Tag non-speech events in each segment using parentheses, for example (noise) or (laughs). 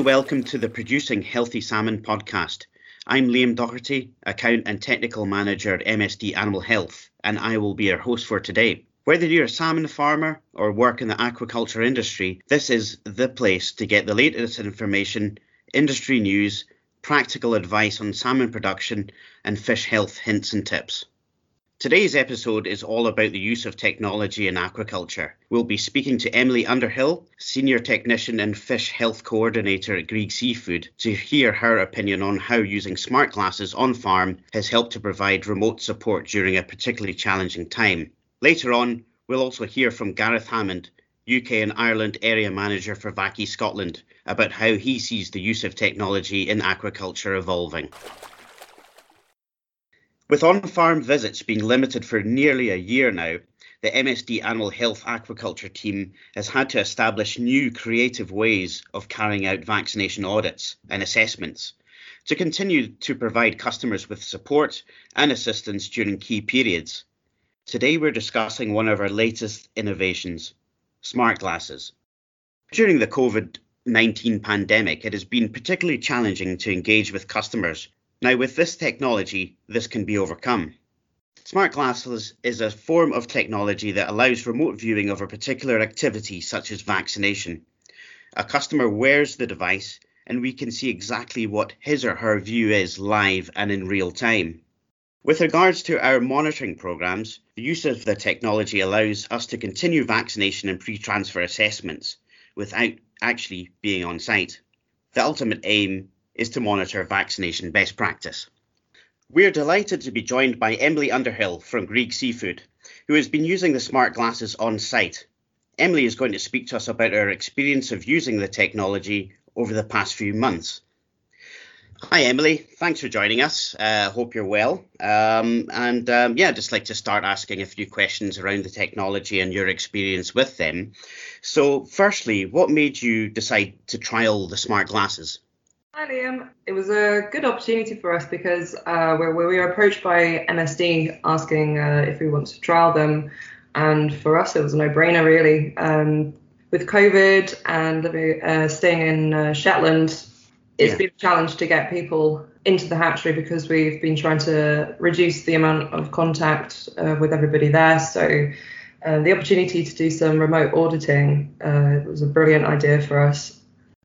and welcome to the Producing Healthy Salmon podcast. I'm Liam Doherty, Account and Technical Manager at MSD Animal Health, and I will be your host for today. Whether you're a salmon farmer or work in the aquaculture industry, this is the place to get the latest information, industry news, practical advice on salmon production, and fish health hints and tips. Today's episode is all about the use of technology in aquaculture. We'll be speaking to Emily Underhill, Senior Technician and Fish Health Coordinator at Grieg Seafood, to hear her opinion on how using smart glasses on farm has helped to provide remote support during a particularly challenging time. Later on, we'll also hear from Gareth Hammond, UK and Ireland Area Manager for Vaki Scotland, about how he sees the use of technology in aquaculture evolving. With on farm visits being limited for nearly a year now, the MSD Animal Health Aquaculture team has had to establish new creative ways of carrying out vaccination audits and assessments to continue to provide customers with support and assistance during key periods. Today, we're discussing one of our latest innovations smart glasses. During the COVID 19 pandemic, it has been particularly challenging to engage with customers now, with this technology, this can be overcome. Smart glasses is a form of technology that allows remote viewing of a particular activity, such as vaccination. A customer wears the device, and we can see exactly what his or her view is live and in real time. With regards to our monitoring programs, the use of the technology allows us to continue vaccination and pre transfer assessments without actually being on site. The ultimate aim is to monitor vaccination best practice. We're delighted to be joined by Emily Underhill from Grieg Seafood, who has been using the smart glasses on site. Emily is going to speak to us about her experience of using the technology over the past few months. Hi, Emily. Thanks for joining us. Uh, hope you're well. Um, and um, yeah, I'd just like to start asking a few questions around the technology and your experience with them. So, firstly, what made you decide to trial the smart glasses? Hi Liam. It was a good opportunity for us because uh, we, we were approached by MSD asking uh, if we want to trial them, and for us it was a no-brainer really. Um, with COVID and uh, staying in uh, Shetland, it's yeah. been a challenge to get people into the hatchery because we've been trying to reduce the amount of contact uh, with everybody there. So uh, the opportunity to do some remote auditing was a brilliant idea for us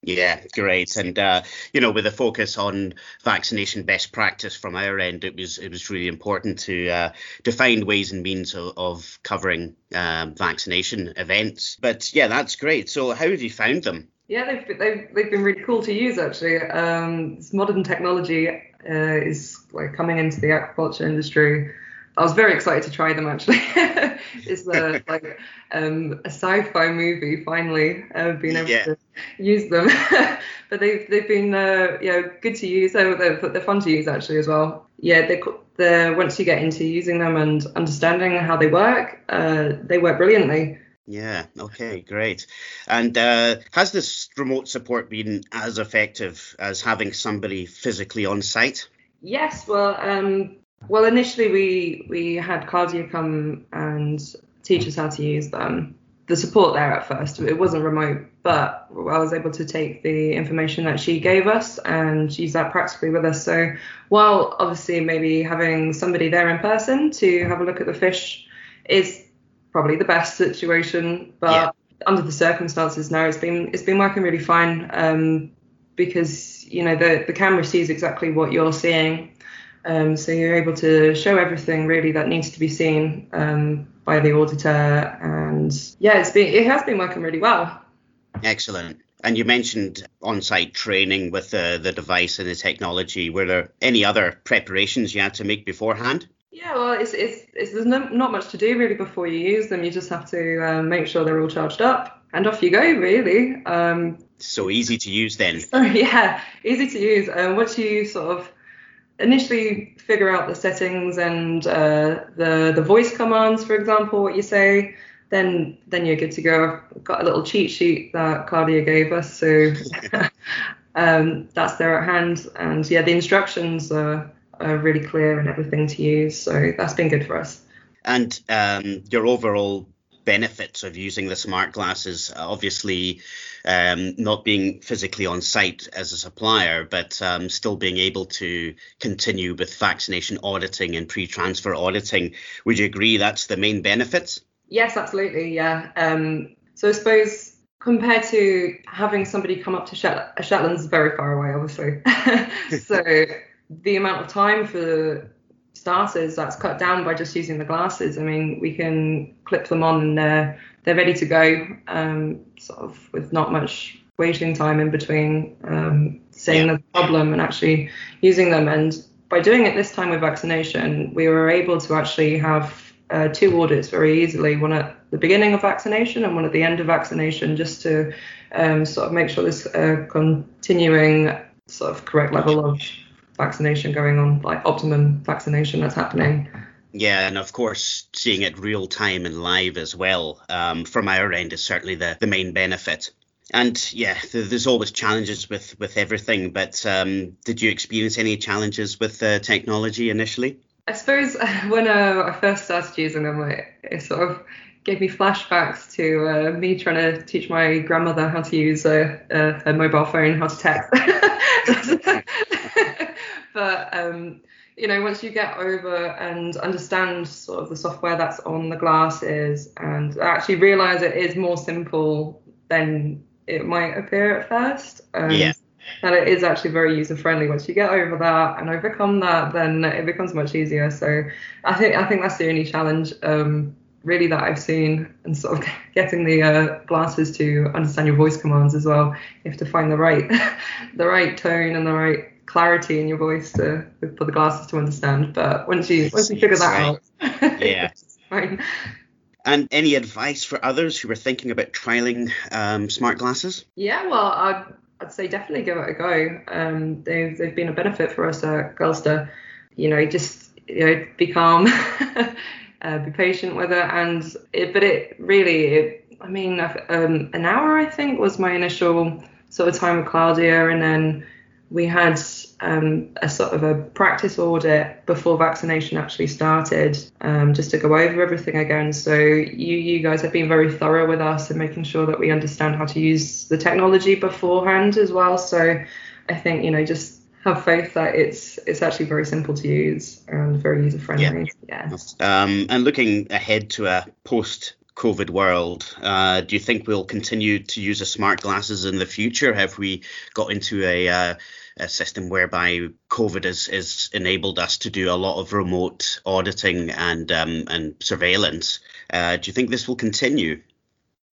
yeah, great. And uh, you know, with a focus on vaccination best practice from our end, it was it was really important to uh, to find ways and means of, of covering um, vaccination events. But yeah, that's great. So how have you found them? Yeah, they've they've, they've been really cool to use actually. Um, modern technology uh, is like coming into the aquaculture industry I was very excited to try them actually. (laughs) it's uh, (laughs) like um, a sci-fi movie finally uh, being able yeah. to use them. (laughs) but they've they've been uh, yeah good to use. They're, they're, they're fun to use actually as well. Yeah, they they once you get into using them and understanding how they work, uh, they work brilliantly. Yeah. Okay. Great. And uh, has this remote support been as effective as having somebody physically on site? Yes. Well, um, well, initially we we had Claudia come and teach us how to use them. The support there at first, it wasn't remote, but I was able to take the information that she gave us and use that practically with us. So while obviously maybe having somebody there in person to have a look at the fish is probably the best situation, but yeah. under the circumstances now, it's been it's been working really fine um, because you know the the camera sees exactly what you're seeing um, so you're able to show everything really that needs to be seen um, by the auditor, and yeah, it's been it has been working really well. Excellent. And you mentioned on-site training with the the device and the technology. Were there any other preparations you had to make beforehand? Yeah, well, it's, it's, it's there's no, not much to do really before you use them. You just have to um, make sure they're all charged up, and off you go, really. Um, so easy to use then. So, (laughs) yeah, easy to use. Um, once you sort of initially figure out the settings and uh, the the voice commands, for example, what you say, then then you're good to go. I've got a little cheat sheet that Claudia gave us, so (laughs) um, that's there at hand. And yeah, the instructions are, are really clear and everything to use, so that's been good for us. And um, your overall benefits of using the smart glasses. Obviously, um, not being physically on site as a supplier, but um, still being able to continue with vaccination auditing and pre-transfer auditing. Would you agree that's the main benefits? Yes, absolutely. Yeah. Um, so I suppose compared to having somebody come up to Shet- Shetland's very far away, obviously. (laughs) so the amount of time for starters that's cut down by just using the glasses. I mean, we can clip them on and they're, they're ready to go, um, sort of with not much waiting time in between um, seeing yeah. the problem and actually using them. And by doing it this time with vaccination, we were able to actually have uh, two audits very easily one at the beginning of vaccination and one at the end of vaccination, just to um, sort of make sure this uh, continuing sort of correct level of vaccination going on, like optimum vaccination that's happening. Yeah, and of course, seeing it real time and live as well um, from our end is certainly the, the main benefit. And yeah, there's always challenges with, with everything, but um, did you experience any challenges with uh, technology initially? I suppose (laughs) when uh, I first started using them, it, it sort of gave me flashbacks to uh, me trying to teach my grandmother how to use a, a, a mobile phone, how to text. (laughs) but um, you know, once you get over and understand sort of the software that's on the glasses and actually realize it is more simple than it might appear at first. Um, yeah. And it is actually very user friendly. Once you get over that and overcome that, then it becomes much easier. So I think I think that's the only challenge um, really that I've seen, and sort of (laughs) getting the uh, glasses to understand your voice commands as well. You have to find the right (laughs) the right tone and the right clarity in your voice to for the glasses to understand. But once you once you figure that out, (laughs) yeah, fine. And any advice for others who are thinking about trialing um, smart glasses? Yeah, well, I'd, I'd say definitely give it a go. Um, they've they've been a benefit for us at Girlsta. You know, just you know, be calm, uh, be patient with it, and it, but it really, it, I mean, um, an hour I think was my initial sort of time with Claudia, and then we had um, a sort of a practice audit before vaccination actually started, um, just to go over everything again. So you you guys have been very thorough with us and making sure that we understand how to use the technology beforehand as well. So I think you know just have faith that it's it's actually very simple to use and very user friendly. Yeah. yeah. Um, and looking ahead to a post COVID world. Uh, do you think we'll continue to use the smart glasses in the future? Have we got into a, uh, a system whereby COVID has, has enabled us to do a lot of remote auditing and um, and surveillance? Uh, do you think this will continue?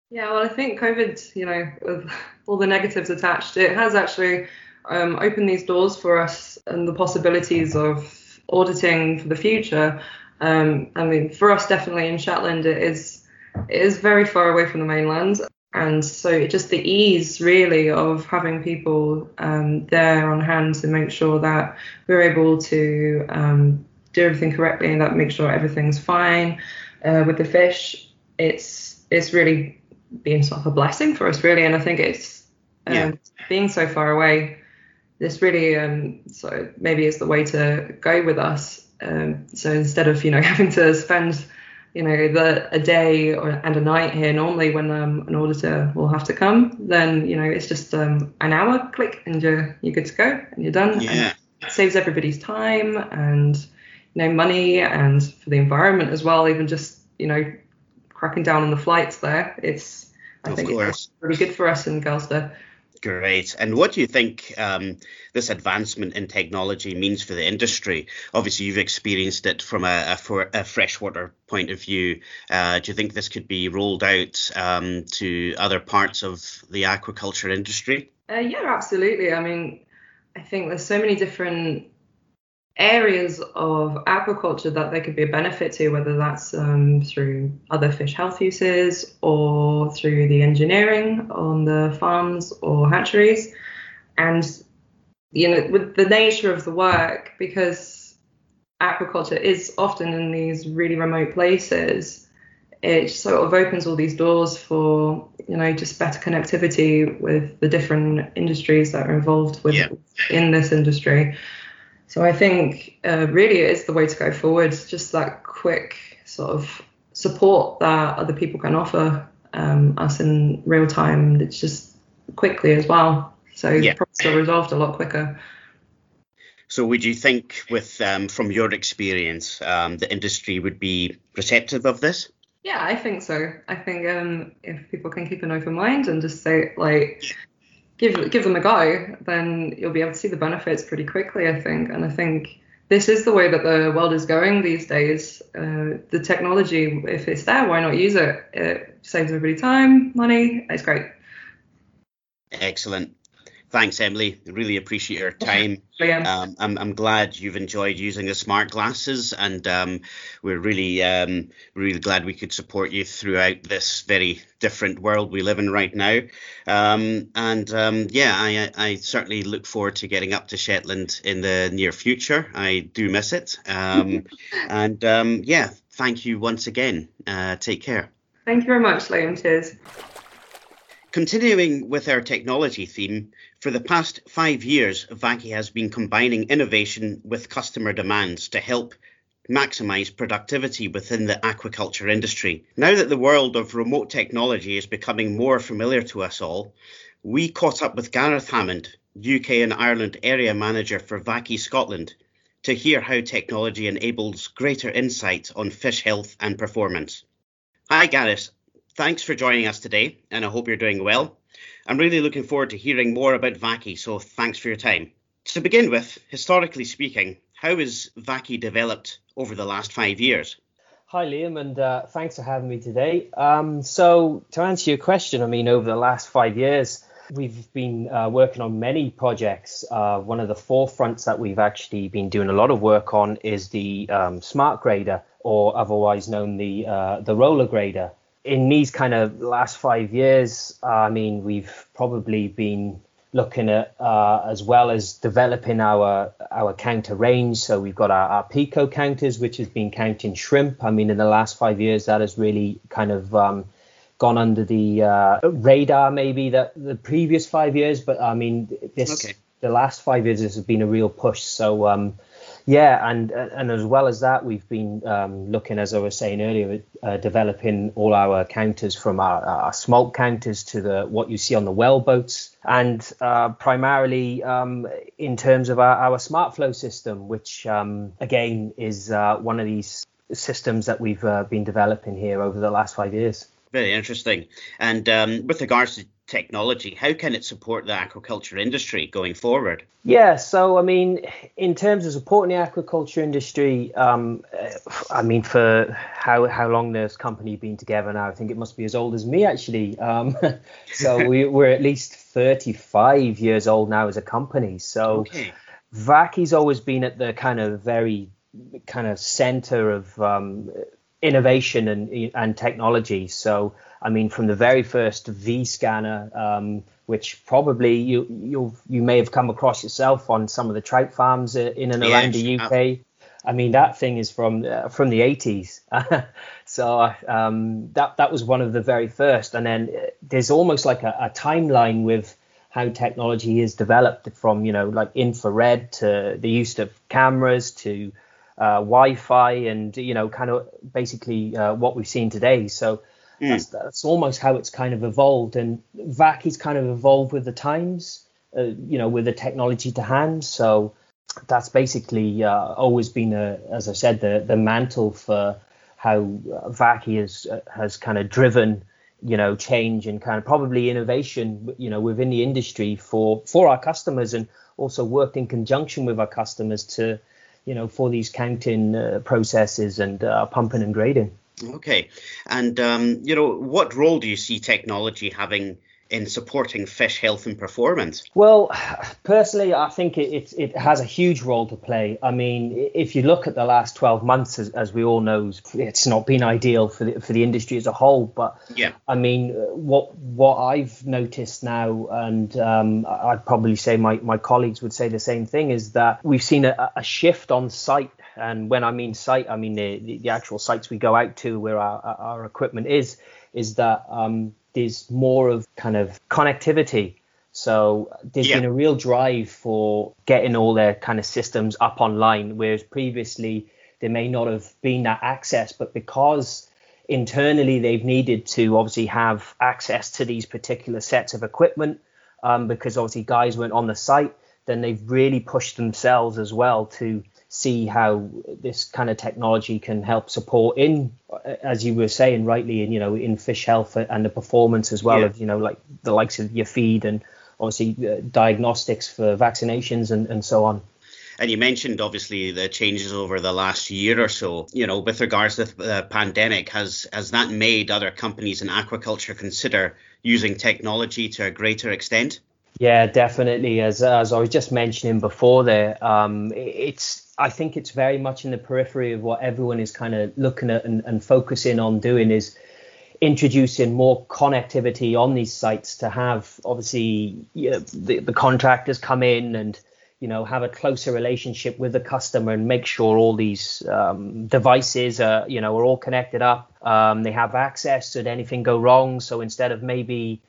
Yeah, well, I think COVID, you know, with all the negatives attached, it has actually um, opened these doors for us and the possibilities of auditing for the future. Um, I mean, for us, definitely in Shetland, it is it is very far away from the mainland. And so just the ease really of having people um, there on hand to make sure that we're able to um, do everything correctly and that make sure everything's fine uh, with the fish. It's it's really been sort of a blessing for us really, and I think it's um, yeah. being so far away. This really um, so maybe is the way to go with us. Um, so instead of you know (laughs) having to spend you know the a day or and a night here normally when um, an auditor will have to come then you know it's just um, an hour click and you're you're good to go and you're done yeah. and it saves everybody's time and you know money and for the environment as well even just you know cracking down on the flights there it's I of think course. it's really good for us in Girlsta Great. And what do you think um, this advancement in technology means for the industry? Obviously, you've experienced it from a, a, a freshwater point of view. Uh, do you think this could be rolled out um, to other parts of the aquaculture industry? Uh, yeah, absolutely. I mean, I think there's so many different areas of aquaculture that there could be a benefit to, whether that's um, through other fish health uses or through the engineering on the farms or hatcheries. And, you know, with the nature of the work, because aquaculture is often in these really remote places, it sort of opens all these doors for you know just better connectivity with the different industries that are involved with yeah. in this industry so I think uh, really it is the way to go forward. Just that quick sort of support that other people can offer um, us in real time. It's just quickly as well. So yeah. problems are resolved a lot quicker. So, would you think, with um, from your experience, um, the industry would be receptive of this? Yeah, I think so. I think um, if people can keep an open mind and just say like, give give them a go, then you'll be able to see the benefits pretty quickly. I think, and I think this is the way that the world is going these days. Uh, the technology, if it's there, why not use it? It saves everybody time, money. It's great. Excellent. Thanks, Emily. Really appreciate your time. (laughs) Um, I'm, I'm glad you've enjoyed using the smart glasses, and um, we're really, um, really glad we could support you throughout this very different world we live in right now. Um, and um, yeah, I, I certainly look forward to getting up to Shetland in the near future. I do miss it. Um, (laughs) and yeah, thank you once again. Uh, take care. Thank you very much, Liam. Cheers. Continuing with our technology theme, for the past five years, Vaki has been combining innovation with customer demands to help maximise productivity within the aquaculture industry. Now that the world of remote technology is becoming more familiar to us all, we caught up with Gareth Hammond, UK and Ireland area manager for Vaki Scotland, to hear how technology enables greater insight on fish health and performance. Hi, Gareth. Thanks for joining us today, and I hope you're doing well. I'm really looking forward to hearing more about Vaki, so thanks for your time. To begin with, historically speaking, how has Vaki developed over the last five years? Hi, Liam, and uh, thanks for having me today. Um, so, to answer your question, I mean, over the last five years, we've been uh, working on many projects. Uh, one of the forefronts that we've actually been doing a lot of work on is the um, smart grader, or otherwise known the uh, the roller grader in these kind of last five years, I mean, we've probably been looking at uh, as well as developing our our counter range. So we've got our, our, Pico counters, which has been counting shrimp. I mean, in the last five years, that has really kind of um, gone under the uh, radar, maybe that the previous five years. But I mean, this okay. the last five years has been a real push. So um, yeah, and and as well as that, we've been um, looking, as I was saying earlier, uh, developing all our counters from our, our, counters to the what you see on the well boats, and uh, primarily um, in terms of our, our smart flow system, which um, again is uh, one of these systems that we've uh, been developing here over the last five years. Very interesting. And um, with regards to technology, how can it support the aquaculture industry going forward? Yeah, so I mean, in terms of supporting the aquaculture industry, um, I mean, for how how long this company been together now, I think it must be as old as me actually. Um, (laughs) so we, (laughs) we're at least 35 years old now as a company. So okay. Vaki's always been at the kind of very kind of center of um, innovation and and technology. So I mean, from the very first V scanner, um, which probably you you you may have come across yourself on some of the trout farms uh, in and around the UK. I mean, that thing is from uh, from the 80s. (laughs) so um, that that was one of the very first. And then uh, there's almost like a, a timeline with how technology is developed from you know like infrared to the use of cameras to uh, Wi-Fi and you know kind of basically uh, what we've seen today. So mm. that's, that's almost how it's kind of evolved, and VAC Vaki's kind of evolved with the times, uh, you know, with the technology to hand. So that's basically uh, always been, a, as I said, the the mantle for how Vaki has uh, has kind of driven you know change and kind of probably innovation you know within the industry for for our customers and also worked in conjunction with our customers to you know, for these counting uh, processes and uh, pumping and grading. Okay, and um, you know, what role do you see technology having in supporting fish health and performance? Well, personally, I think it, it, it, has a huge role to play. I mean, if you look at the last 12 months, as, as we all know, it's not been ideal for the, for the industry as a whole. But yeah, I mean, what what I've noticed now, and um, I'd probably say my, my colleagues would say the same thing, is that we've seen a, a shift on site. And when I mean site, I mean the, the actual sites we go out to where our, our equipment is, is that um, there's more of kind of connectivity. So there's yeah. been a real drive for getting all their kind of systems up online, whereas previously there may not have been that access, but because internally they've needed to obviously have access to these particular sets of equipment um, because obviously guys weren't on the site. Then they've really pushed themselves as well to see how this kind of technology can help support in, as you were saying rightly, in you know in fish health and the performance as well yeah. of you know like the likes of your feed and obviously uh, diagnostics for vaccinations and, and so on. And you mentioned obviously the changes over the last year or so. You know, with regards to the pandemic, has has that made other companies in aquaculture consider using technology to a greater extent? Yeah, definitely. As as I was just mentioning before, there, um, it's I think it's very much in the periphery of what everyone is kind of looking at and, and focusing on doing is introducing more connectivity on these sites to have obviously you know, the, the contractors come in and you know have a closer relationship with the customer and make sure all these um, devices are you know are all connected up. Um, they have access should anything go wrong. So instead of maybe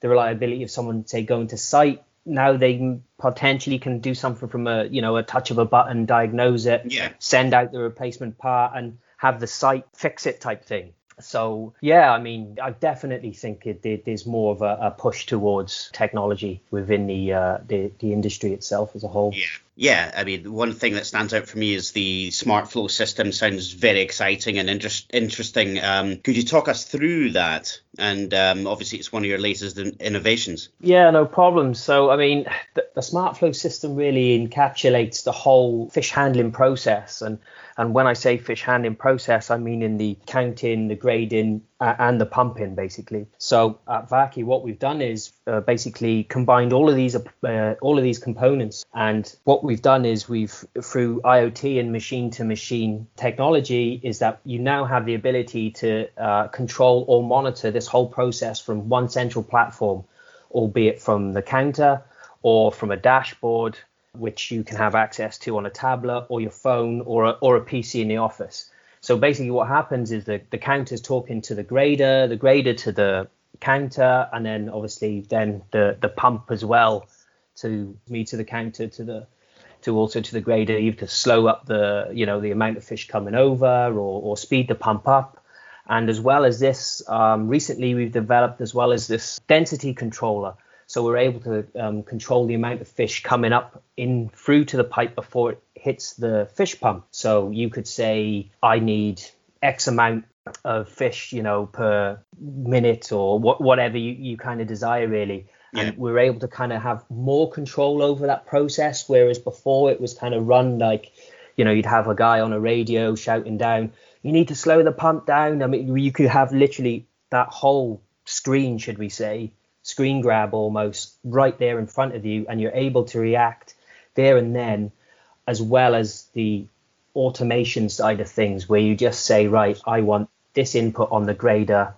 the reliability of someone say going to site now they potentially can do something from a you know a touch of a button diagnose it yeah. send out the replacement part and have the site fix it type thing so yeah, I mean, I definitely think it, there's more of a, a, push towards technology within the, uh, the the industry itself as a whole. Yeah. Yeah, I mean, one thing that stands out for me is the smart flow system sounds very exciting and inter- interesting. Um, could you talk us through that? And um, obviously, it's one of your latest innovations. Yeah, no problem. So, I mean, the, the smart flow system really encapsulates the whole fish handling process. And and when I say fish handling process, I mean in the counting, the grading, uh, and the pumping, basically. So at Vaki, what we've done is uh, basically combined all of these uh, all of these components. And what we've done is we've through IoT and machine to machine technology is that you now have the ability to uh, control or monitor this whole process from one central platform, albeit from the counter or from a dashboard which you can have access to on a tablet or your phone or a, or a PC in the office. So basically, what happens is the, the counter's talking to the grader, the grader to the counter, and then obviously then the, the pump as well to me to the counter to the to also to the grader either to slow up the you know the amount of fish coming over or, or speed the pump up and as well as this um, recently we've developed as well as this density controller so we're able to um, control the amount of fish coming up in through to the pipe before it hits the fish pump. So you could say, I need X amount of fish, you know, per minute or wh- whatever you, you kind of desire, really. And we're able to kind of have more control over that process, whereas before it was kind of run like, you know, you'd have a guy on a radio shouting down, you need to slow the pump down. I mean, you could have literally that whole screen, should we say, screen grab almost right there in front of you, and you're able to react there and then, as well as the automation side of things, where you just say, right, I want this input on the grader,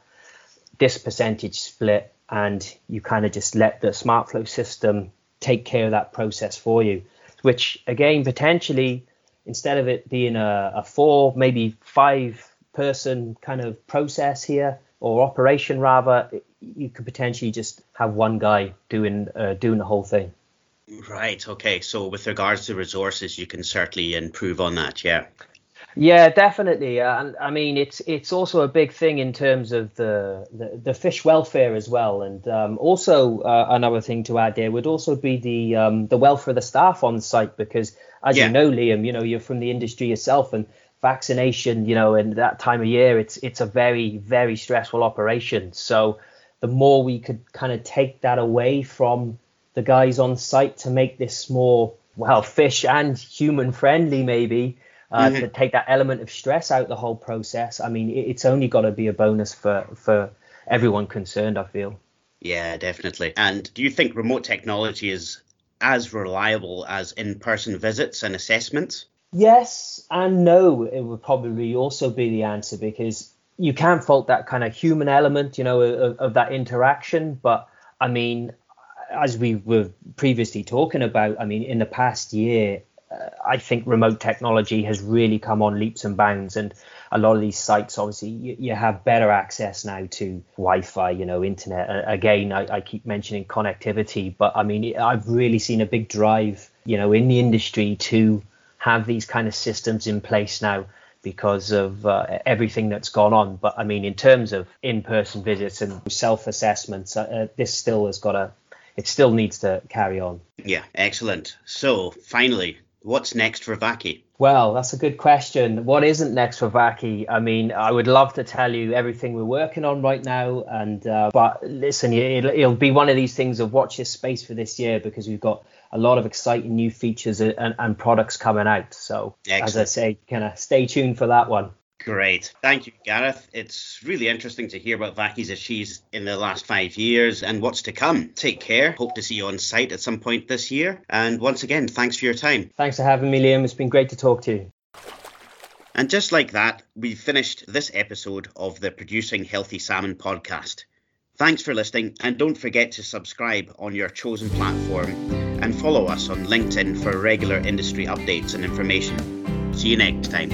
this percentage split, and you kind of just let the SmartFlow system take care of that process for you, which again potentially instead of it being a, a four, maybe five person kind of process here or operation rather, you could potentially just have one guy doing uh, doing the whole thing. Right. Okay. So with regards to resources, you can certainly improve on that. Yeah. Yeah, definitely. Uh, and I mean, it's it's also a big thing in terms of the the, the fish welfare as well. And um, also uh, another thing to add there would also be the um, the welfare of the staff on site because, as yeah. you know, Liam, you know you're from the industry yourself, and vaccination, you know, in that time of year, it's it's a very very stressful operation. So the more we could kind of take that away from the guys on site to make this more well fish and human friendly maybe uh, mm-hmm. to take that element of stress out the whole process. I mean it's only got to be a bonus for for everyone concerned i feel. Yeah definitely. And do you think remote technology is as reliable as in-person visits and assessments? Yes and no. It would probably also be the answer because you can't fault that kind of human element, you know, of, of, that interaction. But I mean, as we were previously talking about, I mean, in the past year, uh, I think remote technology has really come on leaps and bounds, and a lot of these sites, obviously, you, you have better access now to Wi-Fi, you know, internet. Uh, again, I, I keep mentioning connectivity, but I mean, I've really seen a big drive, you know, in the industry to have these kind of systems in place now because of uh, everything that's gone on. But I mean, in terms of in-person visits and self-assessments, uh, uh this still has got to, it still needs to carry on. Yeah, excellent. So finally, what's next for Vaki? Well, that's a good question. What isn't next for Vaki? I mean, I would love to tell you everything we're working on right now, and uh, but listen, it'll, it'll be one of these things of watch this space for this year because we've got a lot of exciting new features and, and products coming out. So, Excellent. as I say, kind of stay tuned for that one. Great. Thank you, Gareth. It's really interesting to hear about Vaki's achievements in the last five years and what's to come. Take care. Hope to see you on site at some point this year. And once again, thanks for your time. Thanks for having me, Liam. It's been great to talk to you. And just like that, we've finished this episode of the Producing Healthy Salmon podcast. Thanks for listening, and don't forget to subscribe on your chosen platform and follow us on LinkedIn for regular industry updates and information. See you next time.